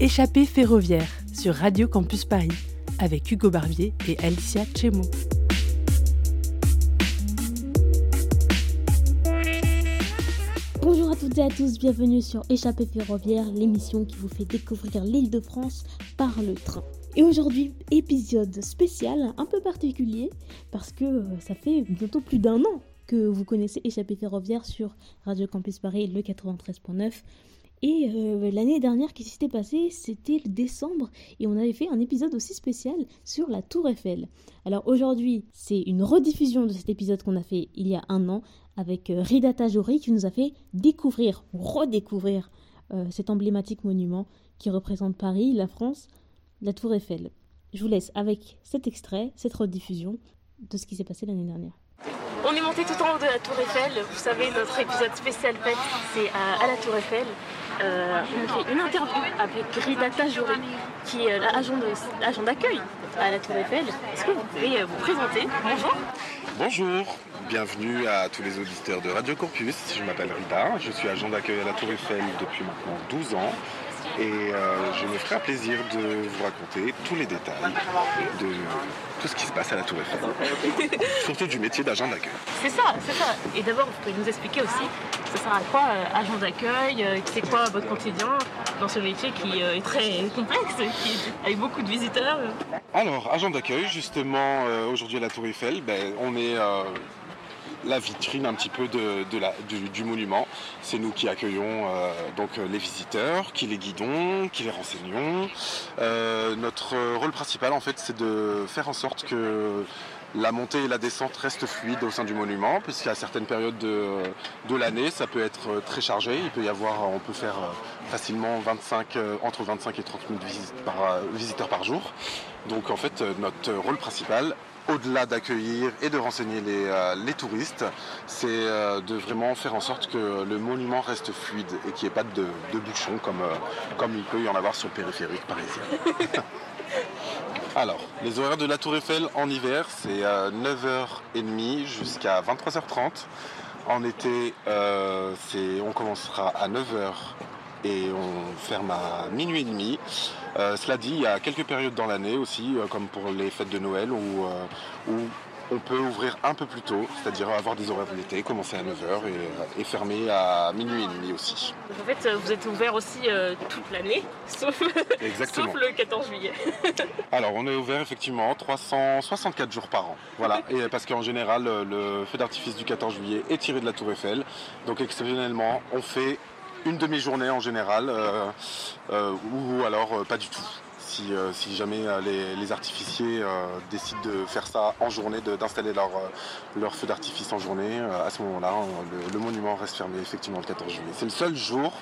Échappée ferroviaire sur Radio Campus Paris avec Hugo Barbier et Alicia Chemo. Bonjour à toutes et à tous, bienvenue sur Échappée ferroviaire, l'émission qui vous fait découvrir l'île de France par le train. Et aujourd'hui, épisode spécial, un peu particulier, parce que euh, ça fait bientôt plus d'un an que vous connaissez Échappée ferroviaire sur Radio Campus Paris, le 93.9. Et euh, l'année dernière, qui s'était passé C'était le décembre et on avait fait un épisode aussi spécial sur la Tour Eiffel. Alors aujourd'hui, c'est une rediffusion de cet épisode qu'on a fait il y a un an avec euh, Rida qui nous a fait découvrir, redécouvrir euh, cet emblématique monument qui représente Paris, la France, la Tour Eiffel. Je vous laisse avec cet extrait, cette rediffusion de ce qui s'est passé l'année dernière. On est monté tout en haut de la Tour Eiffel. Vous savez, notre épisode spécial fête, c'est à, la Tour Eiffel. Euh, on fait une interview avec Rida Tajouri, qui est l'agent d'accueil à la Tour Eiffel. Est-ce que vous pouvez euh, vous présenter Bonjour. Bonjour, bienvenue à tous les auditeurs de Radio Campus. Je m'appelle Rida, je suis agent d'accueil à la Tour Eiffel depuis maintenant 12 ans. Et euh, je me ferai un plaisir de vous raconter tous les détails de tout ce qui se passe à la Tour Eiffel. Surtout du métier d'agent d'accueil. C'est ça, c'est ça. Et d'abord, vous pouvez nous expliquer aussi, ça sert à quoi euh, agent d'accueil euh, C'est quoi votre quotidien dans ce métier qui est très complexe, qui, avec beaucoup de visiteurs? Alors, agent d'accueil, justement, aujourd'hui à la Tour Eiffel, ben, on est la vitrine un petit peu de, du, monument. C'est nous qui accueillons euh, donc euh, les visiteurs, qui les guidons, qui les renseignons. Euh, notre rôle principal en fait c'est de faire en sorte que la montée et la descente restent fluides au sein du monument, puisqu'à certaines périodes de, l'année, ça peut être très chargé. Il peut y avoir, on peut faire facilement 25, entre 25 et 30 000 visiteurs par jour. Donc en fait, notre rôle principal au-delà d'accueillir et de renseigner les, euh, touristes, c'est euh, de vraiment faire en sorte que le monument reste fluide et qu'il n'y ait pas de, bouchons comme, euh, comme il peut y en avoir sur le périphérique parisien. Alors, les horaires de la Tour Eiffel en hiver, c'est 9h30 jusqu'à 23h30. En été, on commencera à 9h et on ferme à minuit et demi. Euh, cela dit, il y a quelques périodes dans l'année aussi, euh, comme pour les fêtes de Noël, où, euh, où, on peut ouvrir un peu plus tôt, c'est-à-dire avoir des horaires de l'été, commencer à 9h et, fermer à minuit et demi aussi. En fait, vous êtes ouvert aussi toute l'année, sauf, sauf, le 14 juillet. Alors, on est ouvert effectivement 364 jours par an. Voilà, et parce qu'en général, le feu d'artifice du 14 juillet est tiré de la Tour Eiffel. Donc, exceptionnellement, on fait une demi-journée en général, euh, euh, ou alors euh, pas du tout. Si, si jamais les, artificiers décident de faire ça en journée, d'installer leur, leur feu d'artifice en journée, à ce moment-là, le, monument reste fermé effectivement le 14 juillet. C'est le seul jour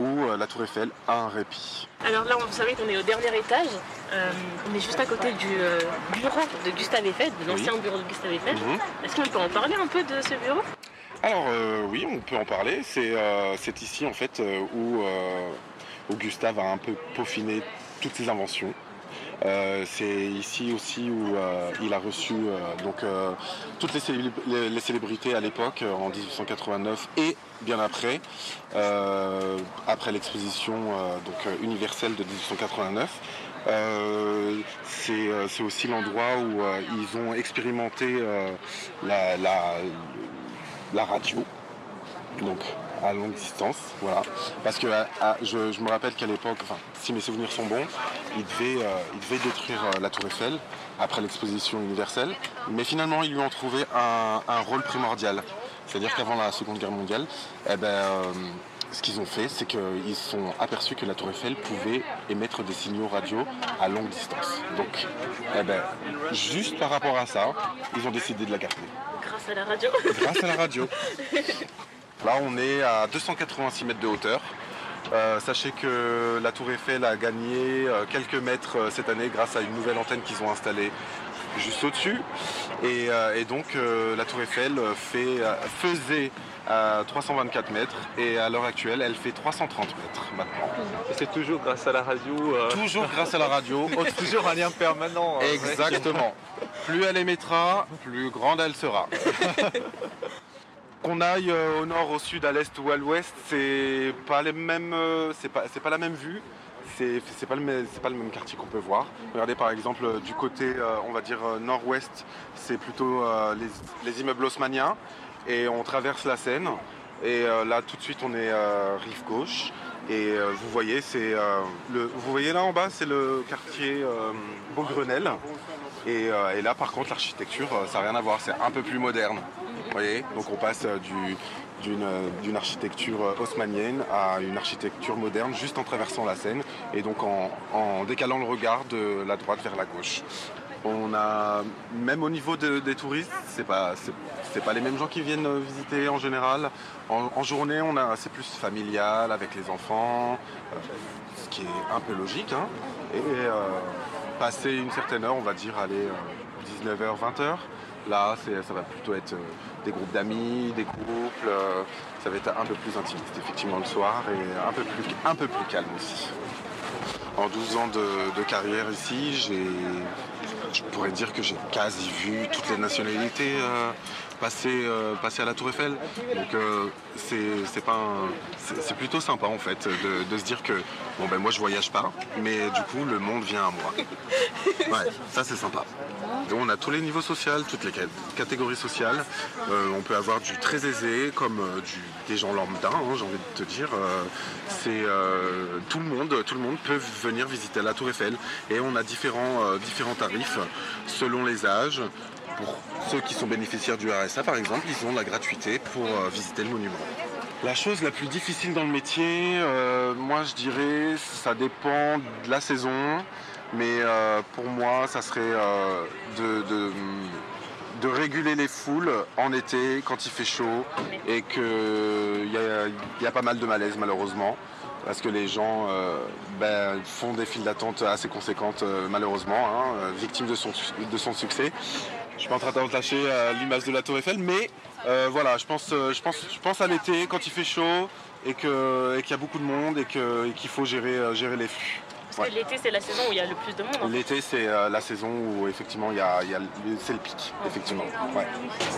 où la Tour Eiffel a un répit. Alors là, vous savez qu'on est au dernier étage. on est juste à côté du bureau de Gustave Eiffel, de l'ancien bureau de Gustave Eiffel. Mhm. Est-ce qu'on peut en parler un peu de ce bureau? Alors euh, oui, on peut en parler. C'est euh, ici en fait euh, où, Gustave a un peu peaufiné toutes ses inventions. c'est ici aussi où il a reçu donc toutes les, célébrités à l'époque en 1889 et bien après, après l'exposition donc universelle de 1889. c'est aussi l'endroit où ils ont expérimenté la radio, donc à longue distance, voilà. Parce que je, me rappelle qu'à l'époque, si mes souvenirs sont bons, il devait, euh, détruire euh, la Tour Eiffel après l'exposition universelle, mais finalement ils lui ont trouvé un, rôle primordial. C'est-à-dire qu'avant la Seconde Guerre mondiale, eh ben, euh, ce qu'ils ont fait, c'est qu'ils se sont aperçus que la Tour Eiffel pouvait émettre des signaux radio à longue distance. Donc, eh ben, juste par rapport à ça, ils ont décidé de la garder. Grâce à la radio. Grâce à la radio. Là, on est à 286 mètres de hauteur. Euh, sachez que la Tour Eiffel a gagné euh, quelques mètres euh, cette année grâce à une nouvelle antenne qu'ils ont installée juste au-dessus. Et, donc la Tour Eiffel fait, faisait 324 mètres et à l'heure actuelle elle fait 330 mètres maintenant. Et c'est toujours grâce à la radio Toujours grâce à la radio. toujours un lien permanent. Exactement. Plus elle émettra, plus grande elle sera. qu'on aille euh, au nord, au sud, à l'est ou à l'ouest, c'est pas les mêmes, euh, c'est pas, c'est pas la même vue. C'est pas, le pas le même quartier qu'on peut voir. Regardez par exemple euh, du côté, euh, on va dire euh, nord-ouest, c'est plutôt les, les immeubles haussmanniens et on traverse la Seine. Et là tout de suite on est rive gauche. Et vous voyez, c'est le, vous voyez là en bas, c'est le quartier euh, Beaugrenelle. Et, et là, par contre, l'architecture, ça n'a rien à voir. C'est un peu plus moderne. Vous voyez Donc, on passe du- d'une euh, d'une architecture euh, haussmannienne à une architecture moderne juste en traversant la Seine et donc en, décalant le regard de la droite vers la gauche. On a, même au niveau de- des touristes, c'est pas, pas les mêmes gens qui viennent euh, visiter en général. En, journée, on a, c'est plus familial avec les enfants, ce qui est un peu logique. hein. Et passer une certaine heure, on va dire, aller 19h, 20h, là, ça va plutôt être euh, des groupes d'amis, des couples. euh, ça va être un peu plus intimiste, effectivement, le soir et un peu plus, calme aussi. En 12 ans de, carrière ici, je pourrais dire que j'ai quasi vu toutes les nationalités euh, passer, passer à la Tour Eiffel. Donc c'est, c'est plutôt sympa en fait de, de se dire que bon ben moi je voyage pas, mais du coup le monde vient à moi. Ouais, ça c'est sympa. On a tous les niveaux sociaux, toutes les cat- catégories sociales. Euh, on peut avoir du très aisé comme euh, des gens lambda, hein, j'ai envie de te dire. Euh, c'est tout le monde, tout le monde peut venir visiter la Tour Eiffel et on a différents, différents tarifs selon les âges. Pour ceux qui sont bénéficiaires du RSA par exemple, ils ont la gratuité pour visiter le monument. La chose la plus difficile dans le métier, moi je dirais, ça dépend de la saison, mais euh, pour moi, ça serait euh, de, de- de réguler les foules en été quand il fait chaud et qu'il y a, pas mal de malaise malheureusement. Parce que les gens euh, ben, font des files d'attente assez conséquentes malheureusement, hein, victimes de son, de son succès. Je suis pas en train d'attacher à l'image de la Tour Eiffel, mais voilà, je pense, je, pense, je pense à l'été quand il fait chaud et qu'il y a beaucoup de monde et qu'il faut gérer, gérer les flux. Parce Ouais. que l'été, c'est la saison où il y a le plus de monde. hein. L'été, c'est euh, la saison où effectivement il y a, il y a le- c'est le pic, effectivement. Ouais.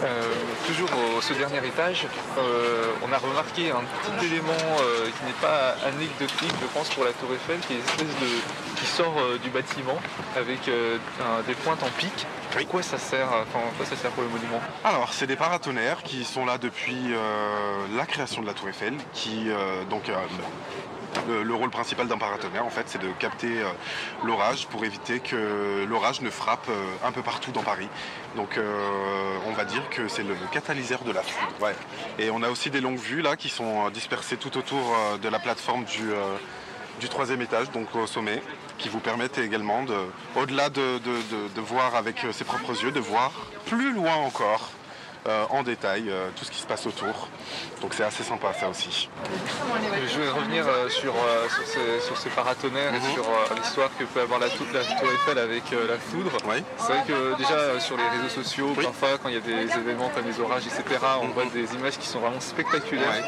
Euh, toujours au ce dernier étage, euh, on a remarqué un petit élément euh, qui n'est pas anecdotique, je pense, pour la Tour Eiffel, qui est une espèce de qui sort euh, du bâtiment avec euh, un- des pointes en pic. Oui. Quoi ça sert Enfin, quoi ça sert pour le monument? Alors, c'est des paratonnerres qui sont là depuis euh, la création de la Tour Eiffel, qui euh, donc euh, le, le rôle principal d'un paratonnerre, en fait, c'est de capter euh, l'orage pour éviter que l'orage ne frappe euh, un peu partout dans Paris. Donc, euh, on va dire que c'est le catalyseur de la foudre. Et on a aussi des longues vues là qui sont dispersées tout autour de la plateforme du troisième étage, donc au sommet, qui vous permettent également, de, au-delà de, voir avec ses propres yeux, de voir plus loin encore, euh, en détail, euh, tout ce qui se passe autour. Donc c'est assez sympa ça aussi. Je vais revenir euh, sur, sur, ces, sur ces paratonnerres et Mhm. sur l'histoire que peut avoir la, tou- la Tour Eiffel avec la foudre. Oui. C'est vrai que déjà sur les réseaux sociaux, Oui. parfois quand il y a des événements comme les orages, etc., on voit des images qui sont vraiment spectaculaires.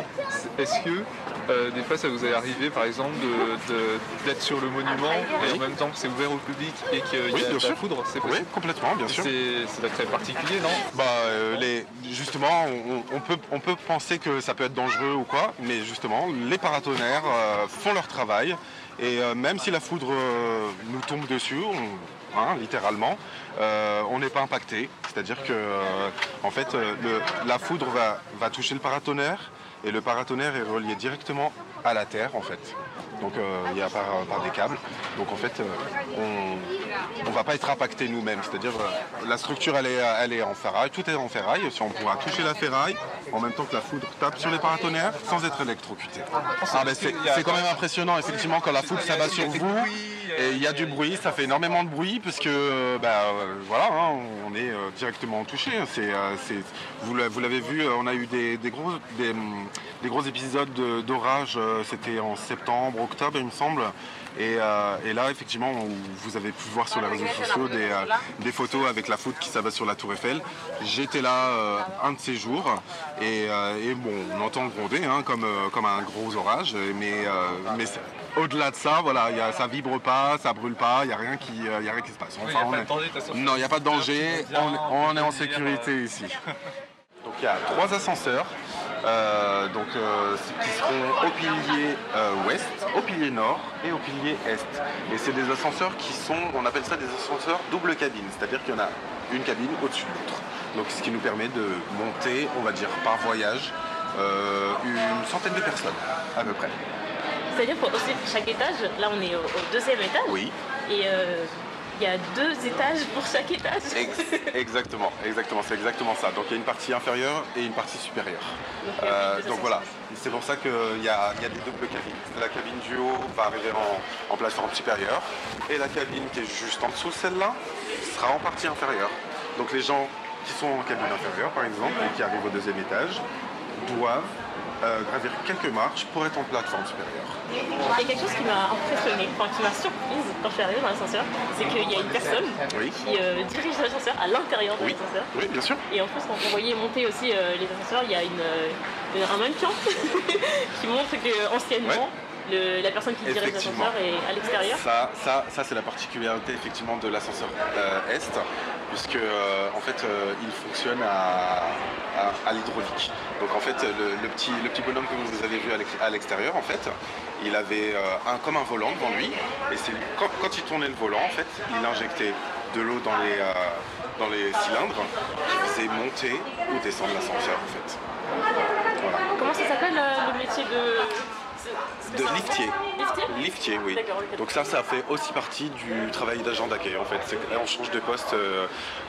Est-ce que euh, des fois ça vous est arrivé par exemple de- de- d'être sur le monument et en même temps que c'est ouvert au public et qu'il y a Oui, de la sûr. foudre C'est Oui, complètement, bien sûr. C'est très particulier, non Bah, euh, les, justement, on, on peut, on peut penser que ça peut être dangereux ou quoi, mais justement, les paratonnerres euh, font leur travail. Et euh, même si la foudre euh, nous tombe dessus, on- hein, littéralement, euh, on n'est pas impacté. C'est-à-dire que, euh, en fait, euh, le- la foudre va, va toucher le paratonnerre et le paratonnerre est relié directement à la terre, en fait. Donc, euh, il y a par, par des câbles. Donc, en fait, euh, on ne va pas être impacté nous-mêmes. C'est-à-dire, euh, la structure, elle est, elle est en ferraille, tout est en ferraille. Si on pourra toucher la ferraille, en même temps que la foudre tape sur les paratonnerres, sans être électrocuté. Ah, ben, c'est c'est quand même impressionnant, effectivement, quand la foudre s'abat sur vous. Il y a du bruit, ça fait énormément de bruit, parce que, euh, bah, euh, voilà, hein, on est euh, directement touché. C'est- vous l'a- vous l'avez vu, on a eu des, gros, des, des gros épisodes de- d'orage, c'était en septembre, octobre, il me semble. Et, là, effectivement, vous avez pu voir sur les réseaux sociaux des, photos avec la foudre qui s'abat sur la Tour Eiffel. J'étais là un de ces jours, et, bon, on entend gronder hein, comme, un gros orage, mais, au-delà de ça, voilà, il y a, ça vibre pas, ça brûle pas, il n'y a, rien qui, euh, y a rien qui se passe. Enfin, on est- non, il n'y a pas de danger, on, on est en sécurité ici. Donc il y a trois ascenseurs euh, donc, euh, qui seront au pilier euh, ouest, au pilier nord et au pilier est. Et c'est des ascenseurs qui sont, on appelle ça des ascenseurs double cabine, c'est-à-dire qu'il y en a une cabine au-dessus de l'autre. Donc ce qui nous permet de monter, on va dire, par voyage, une centaine de personnes à peu près. C'est-à-dire pour chaque étage, là on est au, deuxième étage. Oui. Et il y a deux étages pour chaque étage. exactement, exactement, c'est exactement ça. Donc il y a une partie inférieure et une partie supérieure. Donc, euh, voilà, c'est pour ça qu'il y, a, des doubles cabines. La cabine du haut va arriver en, plateforme supérieure et la cabine qui est juste en dessous, celle-là, sera en partie inférieure. Donc les gens qui sont en cabine inférieure, par exemple, et qui arrivent au deuxième étage, doivent euh, gravir quelques marches pour être en plateforme supérieure. Il y a quelque chose qui m'a impressionné, enfin qui m'a surprise quand je suis arrivée dans l'ascenseur, c'est qu'il y a une personne qui euh, dirige l'ascenseur à l'intérieur de l'ascenseur. Oui, bien sûr. Et en plus, quand on voyait monter aussi euh, les ascenseurs, il y a une, un mannequin qui montre qu'anciennement, la personne qui dirige l'ascenseur est à l'extérieur. Ça, ça, ça c'est la particularité effectivement de l'ascenseur Est, puisque en fait il fonctionne à, l'hydraulique. Donc en fait, le, petit, le petit bonhomme que vous avez vu à l'extérieur, en fait, il avait euh, un, comme un volant devant lui, et c'est quand, il tournait le volant, en fait, il injectait de l'eau dans les, euh, dans les cylindres, qui faisait monter ou descendre l'ascenseur, en fait. Comment ça s'appelle euh, le métier de de liftier. Liftier oui. Donc ça, ça fait aussi partie du travail d'agent d'accueil en fait. On change de poste euh,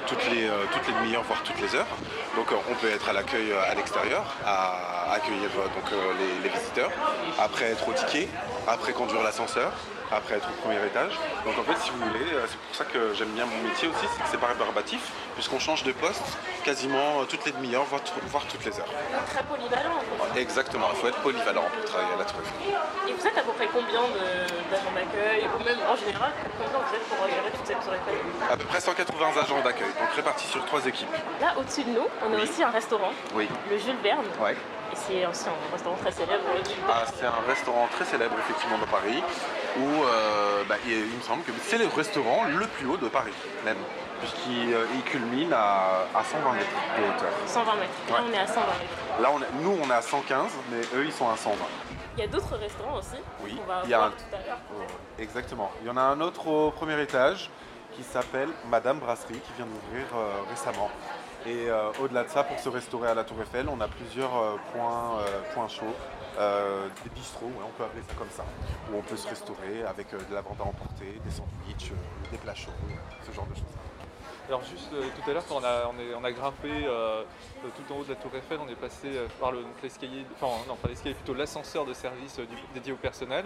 toutes les, euh, toutes les demi-heures, voire toutes les heures. Donc euh, on peut être à l'accueil à l'extérieur, à accueillir donc, les, les, visiteurs, après être au ticket, après conduire l'ascenseur, après être au premier étage. Donc en fait, si vous voulez, euh, c'est pour ça que j'aime bien mon métier aussi, c'est que c'est pas rébarbatif, puisqu'on change de poste quasiment euh, toutes les demi-heures, voire, toutes les heures. Très polyvalent. Exactement, il faut être polyvalent pour travailler à la Tour Et vous êtes à peu près combien d'agents d'accueil, ou même en général, combien vous êtes pour gérer toute cette Tour À peu près 180 agents d'accueil, donc répartis sur trois équipes. Là, au-dessus de nous, on a aussi un restaurant, oui. le Jules Verne. Ouais. Et c'est aussi un restaurant très célèbre. Ah, c'est un restaurant très célèbre effectivement dans Paris, où euh, bah, il, me semble que c'est le restaurant le plus haut de Paris même, puisqu'il euh, culmine à, 120 mètres de hauteur. 120 mètres, là on est à 120 mètres. Là on nous on est à 115, mais eux ils sont à 120. Il y a d'autres restaurants aussi Oui, va il y a voir un... tout à l'heure. exactement. Il y en a un autre au premier étage qui s'appelle Madame Brasserie qui vient d'ouvrir euh, récemment. Et euh, au-delà de ça, pour se restaurer à la Tour Eiffel, on a plusieurs euh, points, points chauds, des bistrots, on peut appeler ça comme ça, où on peut se restaurer avec de la vente à emporter, des sandwichs, des plats chauds, ce genre de choses. Alors juste tout à l'heure quand on a, grimpé tout en haut de la tour Eiffel, on est passé par l'escalier, enfin non l'escalier, plutôt l'ascenseur de service dédié au personnel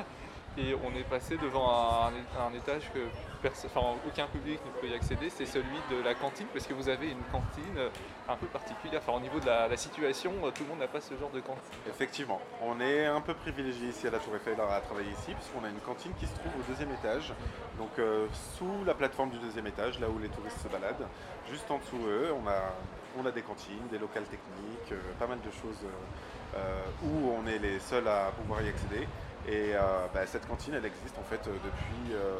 et on est passé devant un, étage que aucun public ne peut y accéder, c'est celui de la cantine, parce que vous avez une cantine un peu particulière. Enfin, au niveau de la, situation, tout le monde n'a pas ce genre de cantine. Effectivement, on est un peu privilégié ici à la Tour Eiffel à travailler ici, puisqu'on a une cantine qui se trouve au deuxième étage, donc euh, sous la plateforme du deuxième étage, là où les touristes se baladent. Juste en dessous eux, on a, des cantines, des locales techniques, euh, pas mal de choses euh, où on est les seuls à pouvoir y accéder. Et euh, bah, cette cantine, elle existe en fait euh, depuis, euh,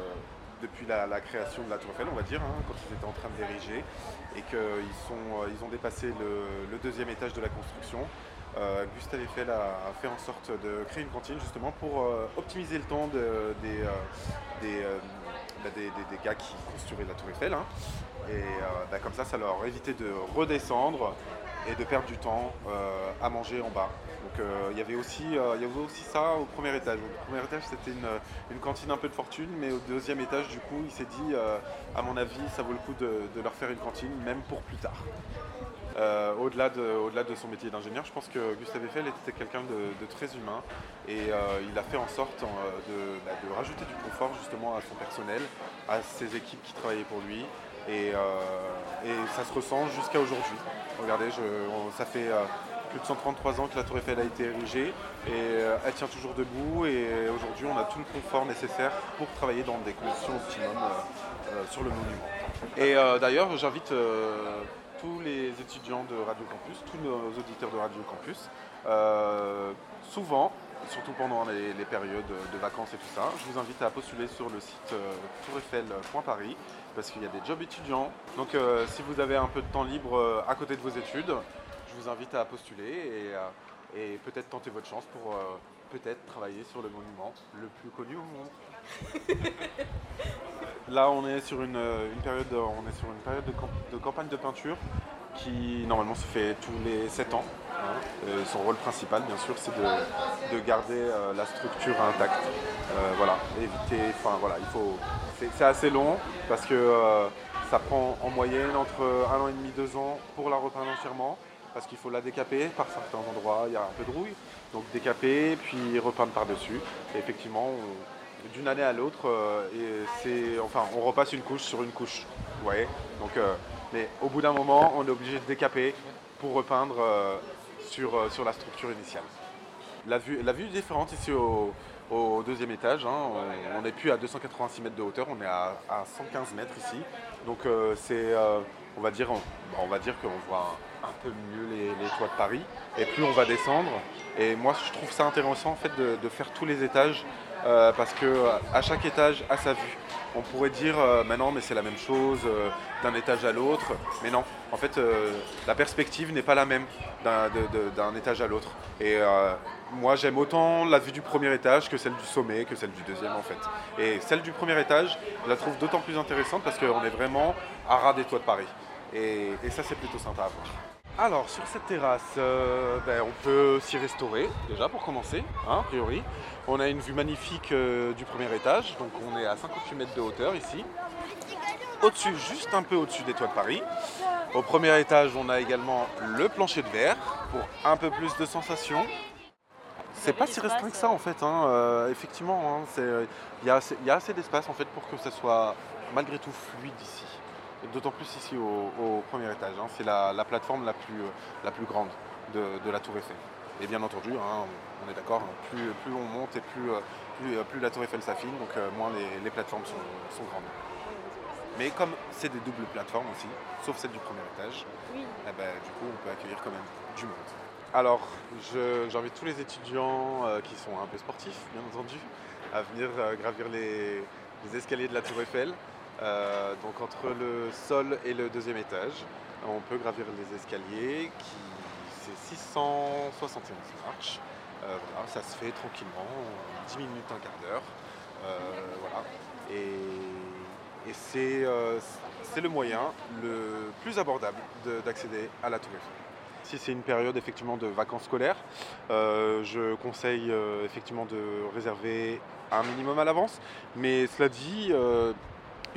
depuis la, création de la Tour Eiffel, on va dire, hein, quand ils étaient en train de l'ériger, et qu'ils ils ont dépassé le, deuxième étage de la construction. Gustave Eiffel a, fait en sorte de créer une cantine justement pour optimiser le temps des, bah, des, des, gars qui construiraient la Tour Eiffel. Hein. Et bah, comme ça, ça leur évitait de redescendre et de perdre du temps à manger en bas. Donc euh, il, y avait aussi, euh, y avait aussi ça au premier étage. au premier étage c'était une, cantine un peu de fortune, mais au deuxième étage du coup il s'est dit euh, à mon avis ça vaut le coup de, leur faire une cantine même pour plus tard. au-delà, de, au-delà de son métier d'ingénieur, je pense que Gustave Eiffel était quelqu'un de, très humain et il a fait en sorte bah, de, rajouter du confort justement à son personnel, à ses équipes qui travaillaient pour lui et, ça se ressent jusqu'à aujourd'hui. Regardez, ça fait plus de 133 ans que la Tour Eiffel a été érigée et euh, elle tient toujours debout et aujourd'hui on a tout le confort nécessaire pour travailler dans des conditions optimum euh, euh, sur le monument. Et d'ailleurs j'invite tous les étudiants de Radio Campus, tous nos auditeurs de Radio Campus, souvent, surtout pendant les, périodes de vacances et tout ça, je vous invite à postuler sur le site toureiffel.paris parce qu'il y a des jobs étudiants. Donc si vous avez un peu de temps libre à côté de vos études, je vous invite à postuler et, et peut-être tenter votre chance pour peut-être travailler sur le monument le plus connu au monde. Là, on est sur une, période, on est sur une période de, campagne de peinture qui normalement se fait tous les 7 ans. Hein. son rôle principal, bien sûr, c'est de, garder euh, la structure intacte. Euh, voilà, éviter, enfin voilà, il faut. C'est assez long parce que euh, ça prend en moyenne entre un an et demi, deux ans pour la repeindre entièrement parce qu'il faut la décaper par certains endroits, il y a un peu de rouille, donc décaper puis repeindre par-dessus. Et effectivement, d'une année à l'autre, enfin, on repasse une couche sur une couche. Vous voyez? Donc, mais au bout d'un moment, on est obligé de décaper pour repeindre euh, sur, euh, sur la structure initiale. La vue, est différente ici au, deuxième étage. Hein. On n'est plus à 286 mètres de hauteur, on est à, 115 mètres ici. Donc euh, c'est, on va dire, on, va dire qu'on voit un, peu mieux les, toits de Paris. Et plus on va descendre, et moi je trouve ça intéressant en fait de, de faire tous les étages parce que à chaque étage a sa vue on pourrait dire euh, maintenant mais c'est la même chose euh, d'un étage à l'autre. Mais non, en fait euh, la perspective n'est pas la même d'un étage à l'autre. Et moi j'aime autant la vue du premier étage que celle du sommet, que celle du deuxième en fait. Et celle du premier étage, je la trouve d'autant plus intéressante parce qu'on est vraiment à ras des toits de Paris. Et, et ça c'est plutôt sympa à voir. Alors sur cette terrasse, euh, ben, on peut s'y restaurer déjà pour commencer, hein, a priori. On a une vue magnifique euh, du premier étage, donc on est à 58 mètres de hauteur ici. Au-dessus, juste un peu au-dessus des toits de Paris. Au premier étage, on a également le plancher de verre pour un peu plus de sensations. C'est pas si restreint que ça en fait, hein. euh, effectivement. Hein, il y, a assez d'espace en fait pour que ça soit malgré tout fluide ici d'autant plus ici au, premier étage. Hein. C'est la, plateforme la plus, euh, la plus grande de, la Tour Eiffel. Et bien entendu, hein, on est d'accord, plus, plus, on monte et plus, euh, euh, plus, la Tour Eiffel s'affine, donc moins les, plateformes sont, grandes. Mais comme c'est des doubles plateformes aussi, sauf celle du premier étage, eh ben, du coup on peut accueillir quand même du monde. Alors j'invite tous les étudiants qui sont un peu sportifs, bien entendu, à venir gravir les escaliers de la Tour Eiffel. Euh, donc entre le sol et le deuxième étage, on peut gravir les escaliers qui c'est 671 marches. Euh, voilà, ça se fait tranquillement, 10 minutes, un quart d'heure. Euh, voilà. Et, c'est le moyen le plus abordable d'accéder à la Tour Eiffel. Si c'est une période effectivement de vacances scolaires, je conseille effectivement de réserver un minimum à l'avance. Mais cela dit,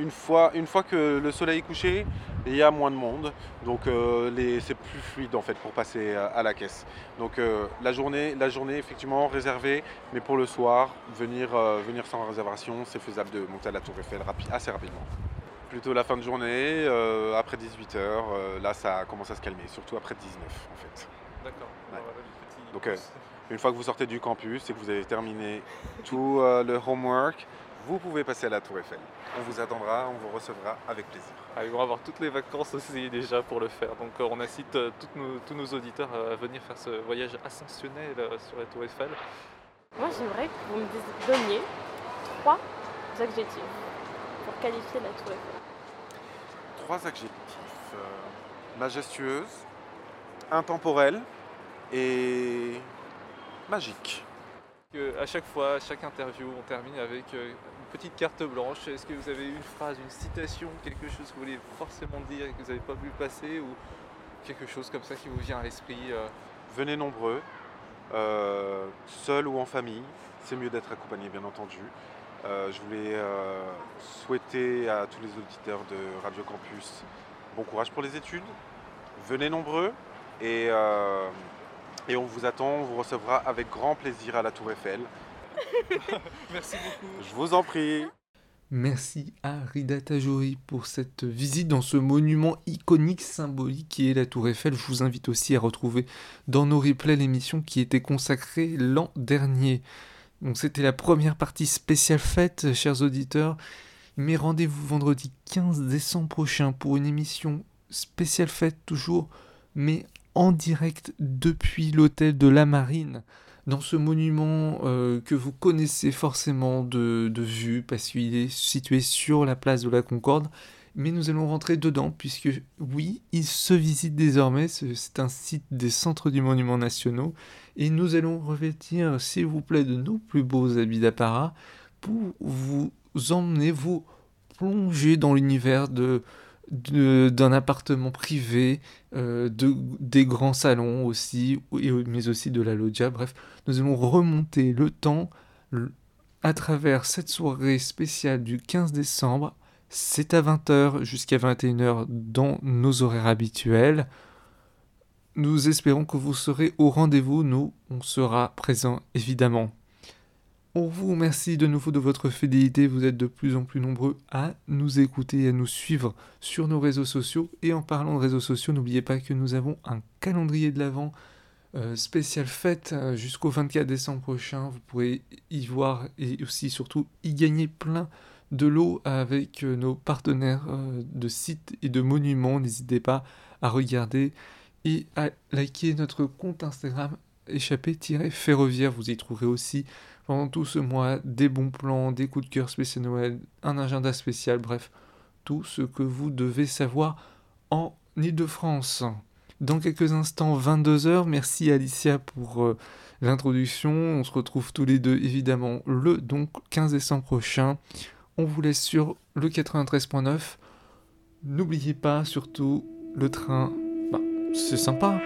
une fois, une fois que le soleil est couché, il y a moins de monde, donc euh, c'est plus fluide en fait pour passer à, la caisse. Donc euh, la, journée, la journée effectivement réservée, mais pour le soir, venir, euh, venir sans réservation, c'est faisable de monter à la Tour Eiffel assez rapidement. Plutôt la fin de journée, après 18h, là ça commence à se calmer, surtout après 19 en fait. D'accord. Donc une fois que vous sortez du campus et que vous avez terminé tout le homework, vous pouvez passer à la Tour Eiffel. On vous attendra, on vous recevra avec plaisir. Ah, ils vont avoir toutes les vacances aussi déjà pour le faire. Donc euh, on incite euh, tous nos auditeurs à venir faire ce voyage ascensionnel euh, sur la Tour Eiffel. Moi j'aimerais que vous me donniez trois adjectifs pour qualifier la Tour Eiffel. Trois adjectifs. majestueuse, intemporelle et magique. À chaque fois, à chaque interview, on termine avec petite carte blanche. Est-ce que vous avez une phrase, une citation, quelque chose que vous voulez forcément dire et que vous n'avez pas vu passer ou quelque chose comme ça qui vous vient à l'esprit euh? Venez nombreux, euh, seul ou en famille. C'est mieux d'être accompagné, bien entendu. Euh, je voulais souhaiter à tous les auditeurs de Radio Campus bon courage pour les études. Venez nombreux et on vous attend, on vous recevra avec grand plaisir à la Tour Eiffel. Merci beaucoup. Je vous en prie. Merci à Rida Tajori pour cette visite dans ce monument iconique, symbolique qui est la Tour Eiffel. Je vous invite aussi à retrouver dans nos replays l'émission qui était consacrée l'an dernier. Donc c'était la première partie spéciale fête, chers auditeurs. Mais rendez-vous vendredi 15 décembre prochain pour une émission spéciale fête toujours, mais en direct depuis l'hôtel de la Marine dans ce monument euh, que vous connaissez forcément de, vue parce qu'il est situé sur la place de la Concorde. Mais nous allons rentrer dedans puisque oui, il se visite désormais, c'est un site des centres du monument nationaux et nous allons revêtir, s'il vous plaît, de nos plus beaux habits d'apparat pour vous emmener, vous plonger dans l'univers de d'un appartement privé, euh, de, des grands salons aussi, mais aussi de la loggia. Bref, nous allons remonter le temps à travers cette soirée spéciale du 15 décembre. C'est à 20h jusqu'à 21h dans nos horaires habituels. Nous espérons que vous serez au rendez-vous. Nous, on sera présents évidemment. On vous remercie de nouveau de votre fidélité. Vous êtes de plus en plus nombreux à nous écouter et à nous suivre sur nos réseaux sociaux. Et en parlant de réseaux sociaux, n'oubliez pas que nous avons un calendrier de l'Avent euh, spécial fête euh, jusqu'au 24 décembre prochain. Vous pourrez y voir et aussi surtout y gagner plein de lots avec euh, nos partenaires de sites et de monuments. N'hésitez pas à regarder et à liker notre compte Instagram échappé-ferroviaire. Vous y trouverez aussi pendant tout ce mois des bons plans, des coups de cœur spécial Noël, un agenda spécial, bref, tout ce que vous devez savoir en Ile-de-France. Dans quelques instants, 22h, merci Alicia pour euh, l'introduction. On se retrouve tous les deux évidemment le donc 15 décembre prochain. On vous laisse sur le 93.9. N'oubliez pas surtout le train, bah, c'est sympa.